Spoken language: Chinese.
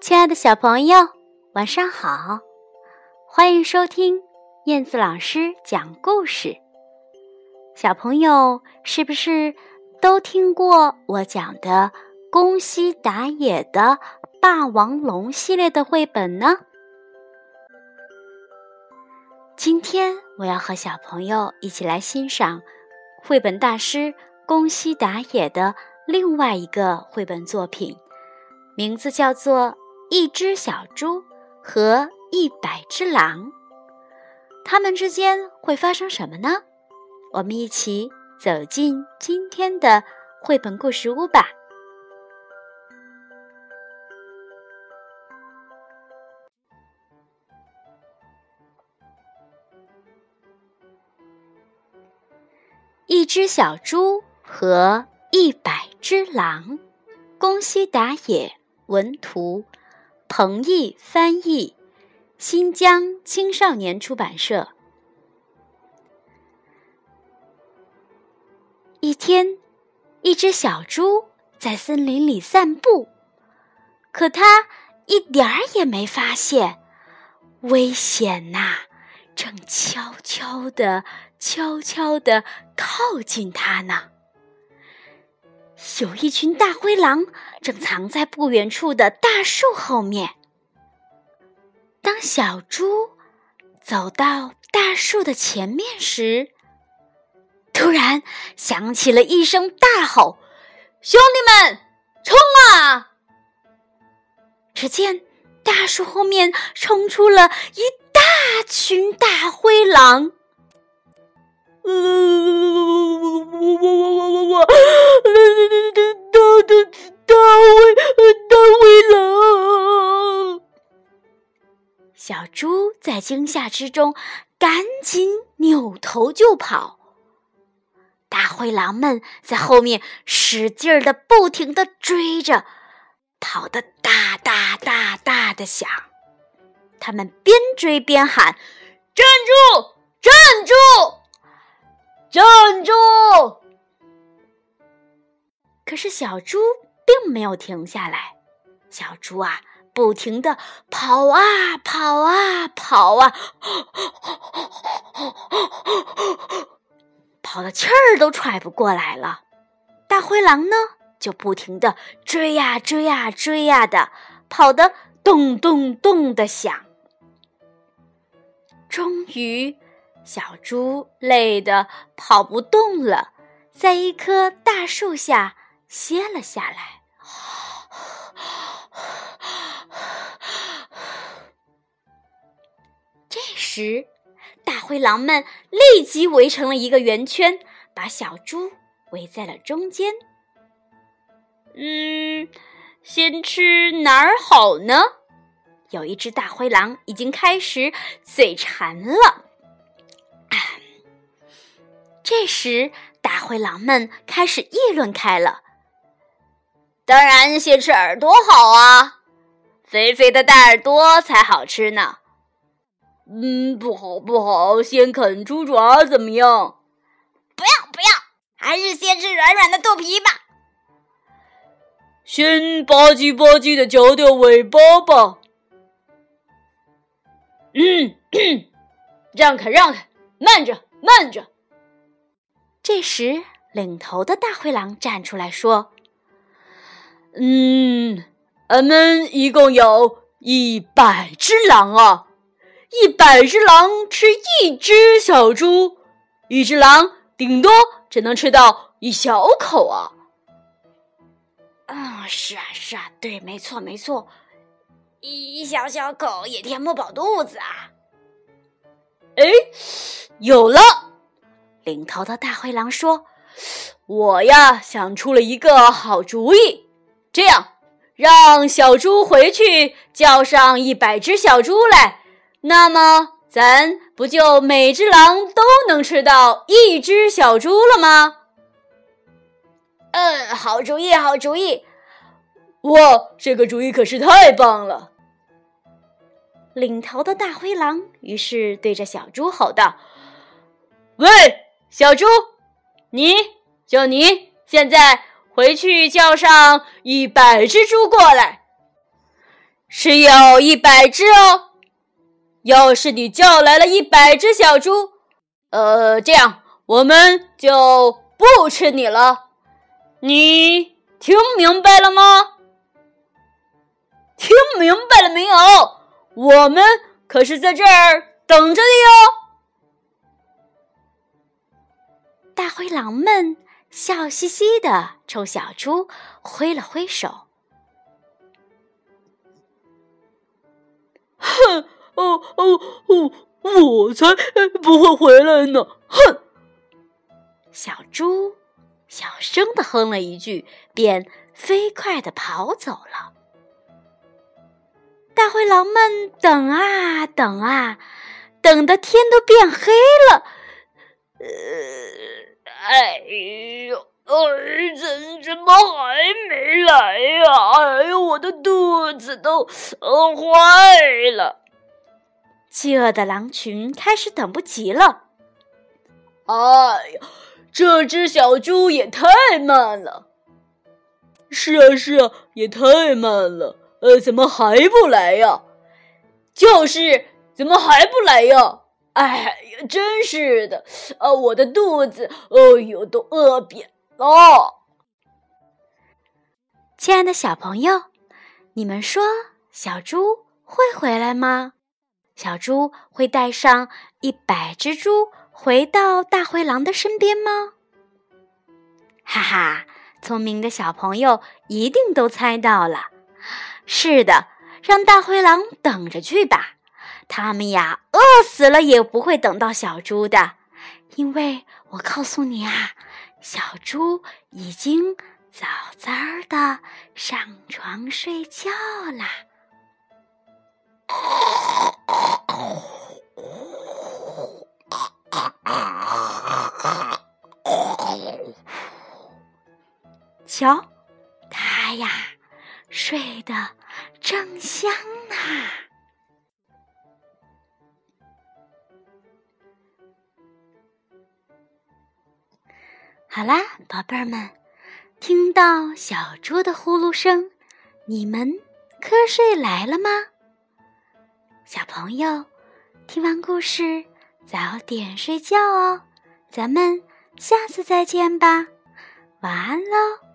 亲爱的小朋友，晚上好！欢迎收听燕子老师讲故事。小朋友是不是都听过我讲的宫西达也的《霸王龙》系列的绘本呢？今天我要和小朋友一起来欣赏绘本大师宫西达也的另外一个绘本作品。名字叫做《一只小猪和一百只狼》，它们之间会发生什么呢？我们一起走进今天的绘本故事屋吧。一只小猪和一百只狼，宫西达也。文图，彭毅翻译，新疆青少年出版社。一天，一只小猪在森林里散步，可它一点儿也没发现危险呐，正悄悄的、悄悄的靠近它呢。有一群大灰狼正藏在不远处的大树后面。当小猪走到大树的前面时，突然响起了一声大吼：“兄弟们，冲啊！”只见大树后面冲出了一大群大灰狼。我我我我我，那那那那大大灰大灰狼！小猪在惊吓之中，赶紧扭头就跑。大灰狼们在后面使劲儿的、不停的追着，跑得大大大大的响。他们边追边喊：“站住！站住！”站住！可是小猪并没有停下来。小猪啊，不停的跑啊跑啊跑啊，跑的气儿都喘不过来了。大灰狼呢，就不停的追呀追呀追呀的，跑得咚咚咚的响。终于。小猪累得跑不动了，在一棵大树下歇了下来。这时，大灰狼们立即围成了一个圆圈，把小猪围在了中间。嗯，先吃哪儿好呢？有一只大灰狼已经开始嘴馋了。这时，大灰狼们开始议论开了。当然，先吃耳朵好啊，肥肥的大耳朵才好吃呢。嗯，不好不好，先啃猪爪怎么样？不要不要，还是先吃软软的肚皮吧。先吧唧吧唧的嚼掉尾巴吧。嗯，让开让开，慢着慢着。这时，领头的大灰狼站出来说：“嗯，俺们一共有一百只狼啊，一百只狼吃一只小猪，一只狼顶多只能吃到一小口啊。”啊，是啊，是啊，对，没错，没错，一小小口也填不饱肚子啊。哎，有了。领头的大灰狼说：“我呀，想出了一个好主意，这样让小猪回去叫上一百只小猪来，那么咱不就每只狼都能吃到一只小猪了吗？”嗯，好主意，好主意！哇，这个主意可是太棒了！领头的大灰狼于是对着小猪吼道：“喂！”小猪，你就你现在回去叫上一百只猪过来。是有一百只哦。要是你叫来了一百只小猪，呃，这样我们就不吃你了。你听明白了吗？听明白了没有？我们可是在这儿等着你哟。大灰狼们笑嘻嘻的冲小猪挥了挥手。哼，哦哦哦，我才不会回来呢！哼！小猪小声的哼了一句，便飞快的跑走了。大灰狼们等啊等啊，等的天都变黑了。呃，哎呦，哎，怎怎么还没来呀？哎呦，我的肚子都饿坏了。饥饿的狼群开始等不及了。哎呀，这只小猪也太慢了。是啊，是啊，也太慢了。呃，怎么还不来呀？就是，怎么还不来呀？哎呀，真是的！啊，我的肚子，哦呦，都饿扁了。亲爱的小朋友，你们说小猪会回来吗？小猪会带上一百只猪回到大灰狼的身边吗？哈哈，聪明的小朋友一定都猜到了。是的，让大灰狼等着去吧。他们呀，饿死了也不会等到小猪的，因为我告诉你啊，小猪已经早早的上床睡觉啦。瞧，他呀，睡得正香呢。好啦，宝贝儿们，听到小猪的呼噜声，你们瞌睡来了吗？小朋友，听完故事早点睡觉哦，咱们下次再见吧，晚安喽。